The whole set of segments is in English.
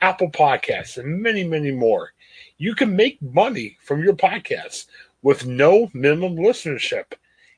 Apple Podcasts, and many, many more. You can make money from your podcast with no minimum listenership.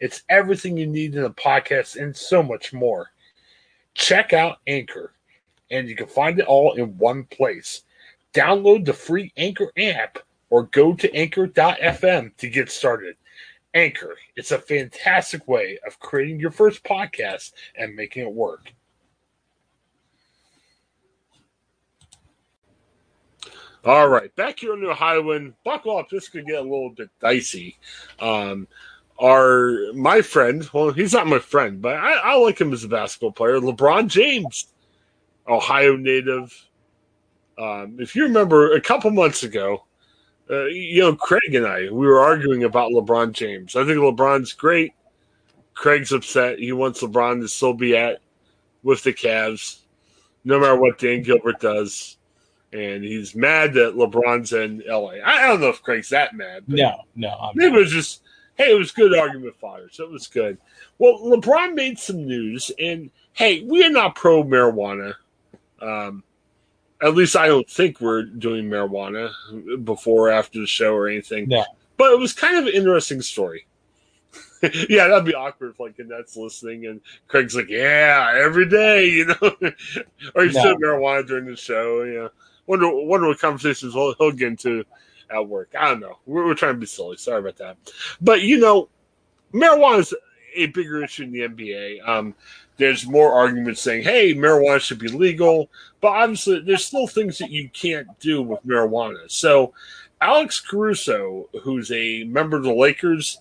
It's everything you need in a podcast and so much more. Check out Anchor, and you can find it all in one place. Download the free Anchor app or go to anchor.fm to get started. Anchor, it's a fantastic way of creating your first podcast and making it work. All right, back here in New Highland, buckle up. This could get a little bit dicey. Um, our my friend, well, he's not my friend, but I, I like him as a basketball player. LeBron James, Ohio native. Um, if you remember, a couple months ago, uh, you know, Craig and I, we were arguing about LeBron James. I think LeBron's great. Craig's upset. He wants LeBron to still be at with the Cavs, no matter what Dan Gilbert does and he's mad that LeBron's in LA. I don't know if Craig's that mad. No, no. I'm maybe not. it was just, hey, it was good argument fodder, so it was good. Well, LeBron made some news, and hey, we are not pro marijuana. Um, at least I don't think we're doing marijuana before or after the show or anything. Yeah. But it was kind of an interesting story. yeah, that'd be awkward if like that's listening and Craig's like, yeah, every day, you know, or he's no. doing marijuana during the show, you know wonder wonder what conversations he'll, he'll get into at work. I don't know. We're, we're trying to be silly. Sorry about that. But you know, marijuana is a bigger issue in the NBA. Um, there's more arguments saying, "Hey, marijuana should be legal," but obviously, there's still things that you can't do with marijuana. So, Alex Caruso, who's a member of the Lakers,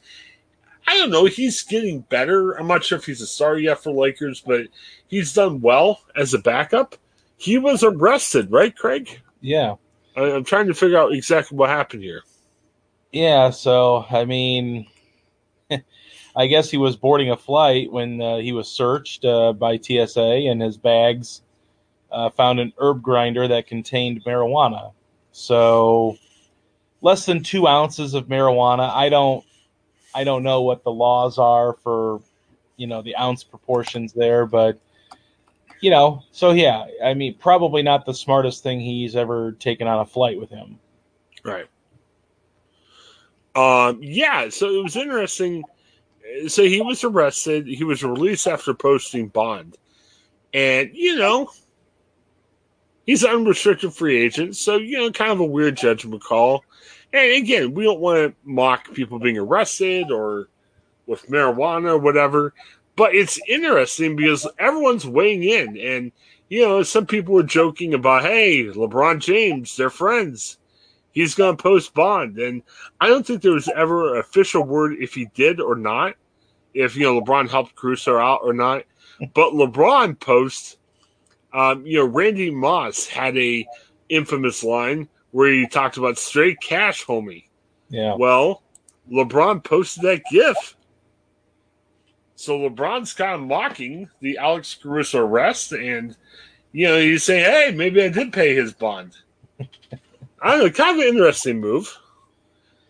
I don't know. He's getting better. I'm not sure if he's a star yet for Lakers, but he's done well as a backup. He was arrested, right, Craig? Yeah. I, am trying to figure out exactly what happened here. Yeah, so I mean, I guess he was boarding a flight when uh, he was searched uh, by TSA, and his bags uh, found an herb grinder that contained marijuana. So, less than two ounces of marijuana. I don't, I don't know what the laws are for, you know, the ounce proportions there, but you know, so yeah, I mean, probably not the smartest thing he's ever taken on a flight with him. Right. Um. Yeah. So it was interesting. So he was arrested. He was released after posting bond, and you know, he's an unrestricted free agent. So you know, kind of a weird judgment call. And again, we don't want to mock people being arrested or with marijuana or whatever. But it's interesting because everyone's weighing in, and you know, some people were joking about, hey, LeBron James, they're friends. He's going to post bond, and I don't think there was ever an official word if he did or not, if you know LeBron helped Caruso out or not. But LeBron post, um, you know, Randy Moss had a infamous line where he talked about straight cash, homie. Yeah. Well, LeBron posted that GIF so LeBron's kind of mocking the Alex Caruso arrest, and you know he's saying, "Hey, maybe I did pay his bond." I don't know, kind of an interesting move.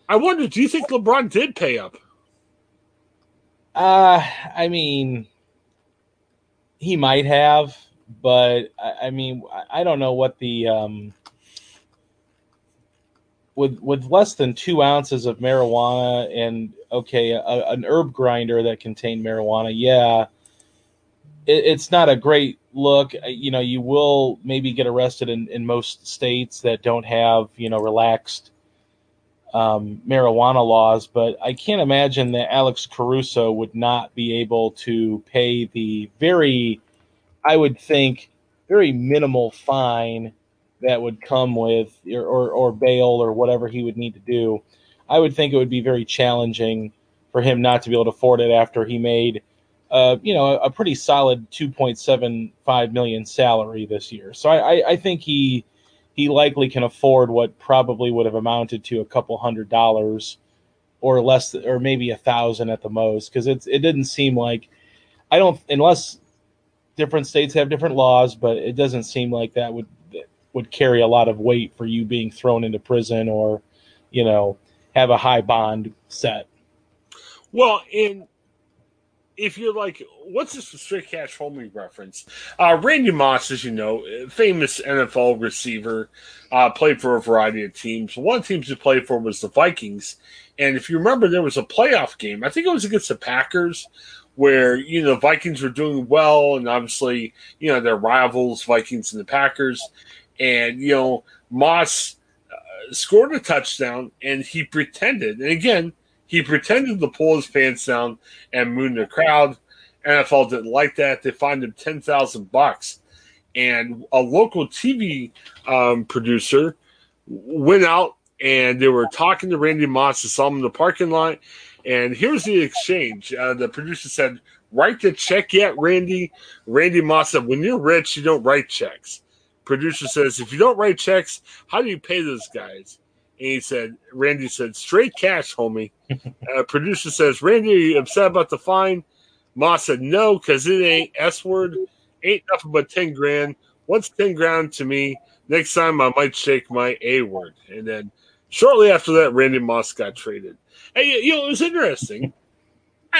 I wonder, do you think LeBron did pay up? Uh, I mean, he might have, but I, I mean, I don't know what the um, with with less than two ounces of marijuana and okay, a, an herb grinder that contained marijuana, yeah, it, it's not a great look. Uh, you know, you will maybe get arrested in, in most states that don't have you know relaxed um, marijuana laws, but I can't imagine that Alex Caruso would not be able to pay the very, I would think, very minimal fine that would come with or, or, or bail or whatever he would need to do. I would think it would be very challenging for him not to be able to afford it after he made, uh, you know, a, a pretty solid 2.75 million salary this year. So I, I, I think he he likely can afford what probably would have amounted to a couple hundred dollars or less, or maybe a thousand at the most, because it's it didn't seem like I don't unless different states have different laws, but it doesn't seem like that would would carry a lot of weight for you being thrown into prison or, you know, have a high bond set. Well, in if you're like, what's this straight cash homie reference? Uh, Randy Moss, as you know, famous NFL receiver, uh, played for a variety of teams. One of the teams he played for was the Vikings. And if you remember, there was a playoff game. I think it was against the Packers, where you know the Vikings were doing well, and obviously you know their rivals, Vikings and the Packers, and you know Moss uh, scored a touchdown, and he pretended, and again he pretended to pull his pants down and moon the crowd. NFL didn't like that. They fined him ten thousand bucks, and a local TV um, producer went out and they were talking to Randy Moss to saw him in the parking lot. And here's the exchange. Uh, the producer said, "Write the check yet, Randy?" Randy Moss said, "When you're rich, you don't write checks." Producer says, "If you don't write checks, how do you pay those guys?" And he said, Randy said, straight cash, homie. uh, producer says, Randy, are you upset about the fine? Moss said, no, because it ain't S word. Ain't nothing but 10 grand. What's 10 grand to me? Next time I might shake my A word. And then shortly after that, Randy Moss got traded. Hey, you know, it was interesting. I,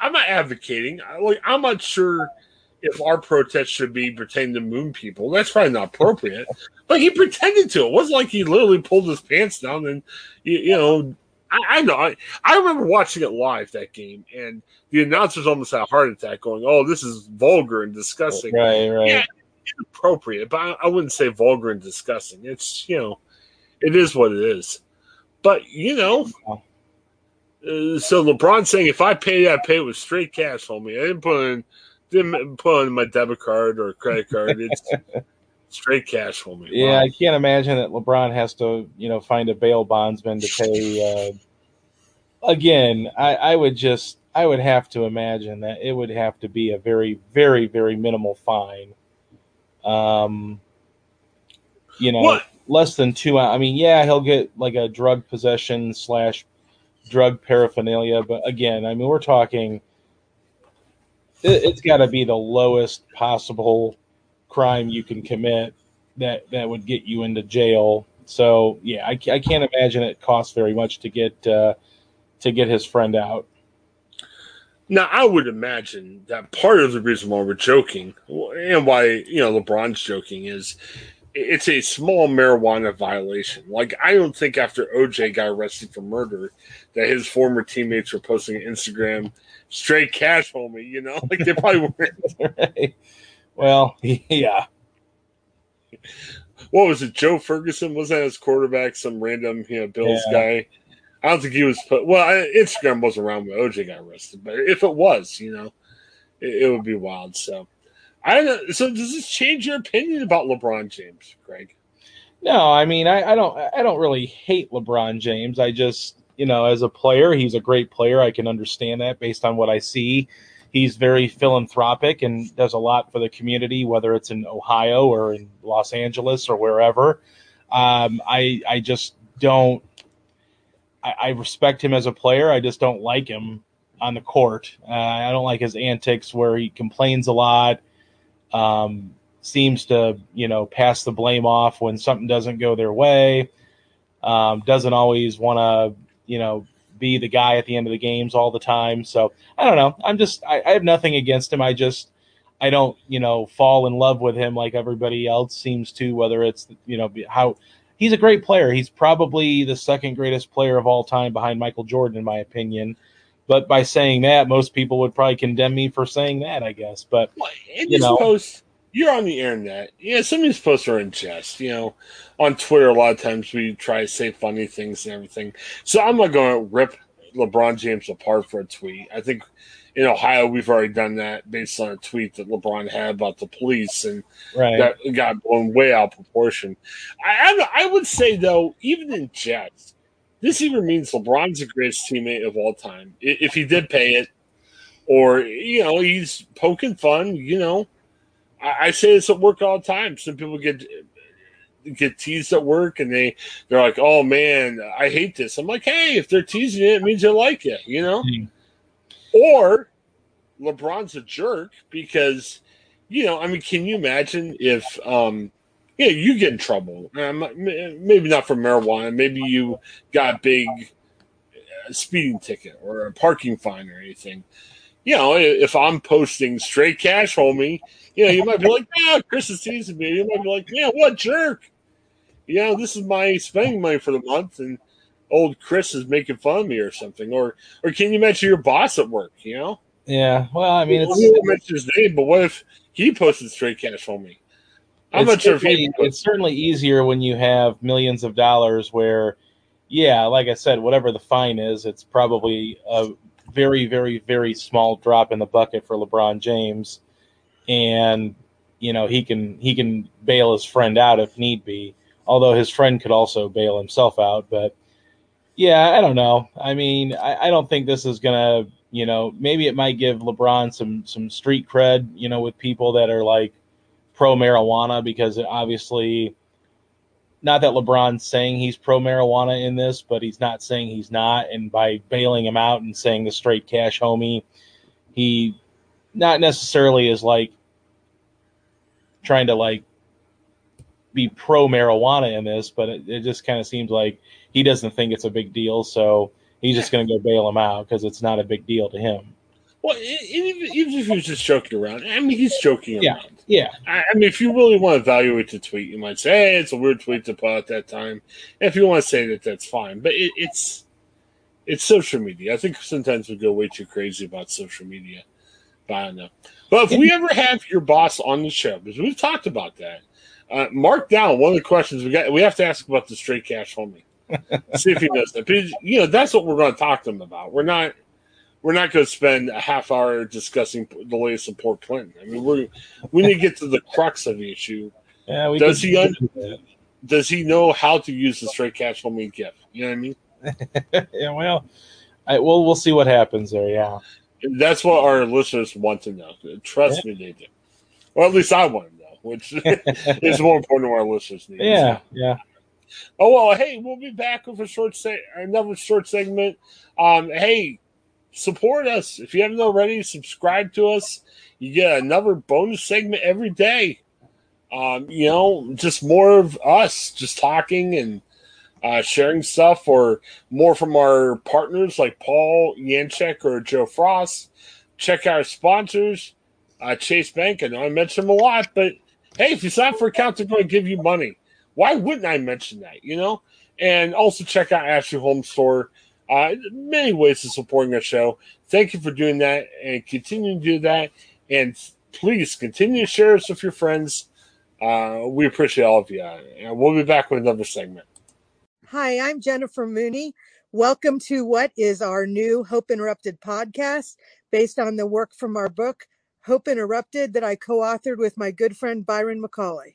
I, I'm not advocating. Like, I'm not sure – if our protest should be pertaining to moon people. That's probably not appropriate. but he pretended to. It wasn't like he literally pulled his pants down and you, you know. I, I know. I, I remember watching it live that game, and the announcers almost had a heart attack, going, "Oh, this is vulgar and disgusting." Right, right. Yeah, inappropriate, but I, I wouldn't say vulgar and disgusting. It's you know, it is what it is. But you know, uh, so LeBron saying, "If I pay, I pay with straight cash, homie. I didn't put in." Didn't put on my debit card or credit card. It's straight cash for me. Yeah, wow. I can't imagine that LeBron has to, you know, find a bail bondsman to pay. Uh, again, I, I would just, I would have to imagine that it would have to be a very, very, very minimal fine. Um, you know, what? less than two. I mean, yeah, he'll get like a drug possession slash drug paraphernalia, but again, I mean, we're talking it, has got to be the lowest possible crime you can commit that that would get you into jail. So yeah, I, I can't imagine it costs very much to get uh, to get his friend out. Now, I would imagine that part of the reason why we're joking and why you know LeBron's joking is it's a small marijuana violation. Like I don't think after OJ got arrested for murder that his former teammates were posting Instagram straight cash homie, you know? Like they probably weren't. right. Well, yeah. What was it? Joe Ferguson was that his quarterback? Some random, you know, Bills yeah. guy. I don't think he was. Put, well, Instagram wasn't around when OJ got arrested, but if it was, you know, it, it would be wild. So, I don't. So, does this change your opinion about LeBron James, Greg? No, I mean, I, I don't. I don't really hate LeBron James. I just you know, as a player, he's a great player. I can understand that based on what I see. He's very philanthropic and does a lot for the community, whether it's in Ohio or in Los Angeles or wherever. Um, I I just don't. I, I, respect him as a player. I just don't like him on the court. Uh, I don't like his antics where he complains a lot. Um, seems to you know pass the blame off when something doesn't go their way. Um, doesn't always want to you know, be the guy at the end of the games all the time. So I don't know. I'm just I, I have nothing against him. I just I don't you know fall in love with him like everybody else seems to. Whether it's you know how he's a great player. He's probably the second greatest player of all time behind Michael Jordan, in my opinion. But by saying that, most people would probably condemn me for saying that, I guess. But well, you know, posts, you're on the internet. Yeah, some of these posts are in jest. You know, on Twitter, a lot of times we try to say funny things and everything. So I'm not going to rip LeBron James apart for a tweet. I think in Ohio we've already done that based on a tweet that LeBron had about the police, and right. that got blown way out of proportion. I, I would say though, even in jest, this even means LeBron's the greatest teammate of all time. If he did pay it, or you know, he's poking fun, you know I, I say this at work all the time. Some people get get teased at work and they they're like, "Oh man, I hate this." I'm like, "Hey, if they're teasing it, it means they like it," you know. Mm. Or LeBron's a jerk because, you know, I mean, can you imagine if, um, yeah, you get in trouble? Maybe not for marijuana. Maybe you got a big uh, speeding ticket or a parking fine or anything. You know, if I'm posting straight cash, homie, you know, you might be like, "Yeah, Chris is teasing me." You might be like, "Yeah, what jerk?" You know, this is my spending money for the month, and old Chris is making fun of me or something. Or, or can you mention your boss at work? You know. Yeah. Well, I mean, it's. won't mention his name, but what if he posted straight cash homie? I'm not sure if he. It's certainly easier when you have millions of dollars. Where, yeah, like I said, whatever the fine is, it's probably a very, very, very small drop in the bucket for LeBron James and you know he can he can bail his friend out if need be. Although his friend could also bail himself out, but yeah, I don't know. I mean, I, I don't think this is gonna you know maybe it might give LeBron some some street cred you know with people that are like pro marijuana because it obviously not that LeBron's saying he's pro marijuana in this, but he's not saying he's not. And by bailing him out and saying the straight cash homie, he not necessarily is like trying to like be pro marijuana in this, but it, it just kind of seems like he doesn't think it's a big deal, so he's just going to go bail him out because it's not a big deal to him. Well, even, even if he was just joking around, I mean, he's joking around. Yeah. I, I, mean, if you really want to evaluate the tweet, you might say, "Hey, it's a weird tweet to put at that time." And if you want to say that, that's fine. But it, it's it's social media. I think sometimes we go way too crazy about social media. But I don't know. But if we ever have your boss on the show, because we've talked about that, uh, mark down one of the questions we got. We have to ask about the straight cash homie. See if he knows that. But, you know, that's what we're going to talk to him about. We're not. We're not going to spend a half hour discussing the latest of Port Clinton. I mean, we we need to get to the crux of the issue. Yeah, does he un- does he know how to use the straight cash homie gift? You know what I mean? yeah, well, I, well, we'll see what happens there. Yeah. That's what our listeners want to know. Trust yeah. me, they do. Or at least I want to know, which is more important to our listeners. Need. Yeah, yeah. Oh well, hey, we'll be back with a short se- another short segment. Um, hey, support us if you haven't already. Subscribe to us. You get another bonus segment every day. Um, you know, just more of us just talking and uh, sharing stuff or more from our partners like Paul Yanchek or Joe Frost. Check out our sponsors, uh, Chase Bank. I know I mention them a lot, but hey, if you sign for account, they're going to give you money. Why wouldn't I mention that? You know, and also check out Ashley Home Store. Uh, many ways of supporting our show. Thank you for doing that and continue to do that. And please continue to share us with your friends. Uh, we appreciate all of you. And we'll be back with another segment. Hi, I'm Jennifer Mooney. Welcome to what is our new Hope Interrupted podcast based on the work from our book, Hope Interrupted, that I co authored with my good friend Byron McCauley.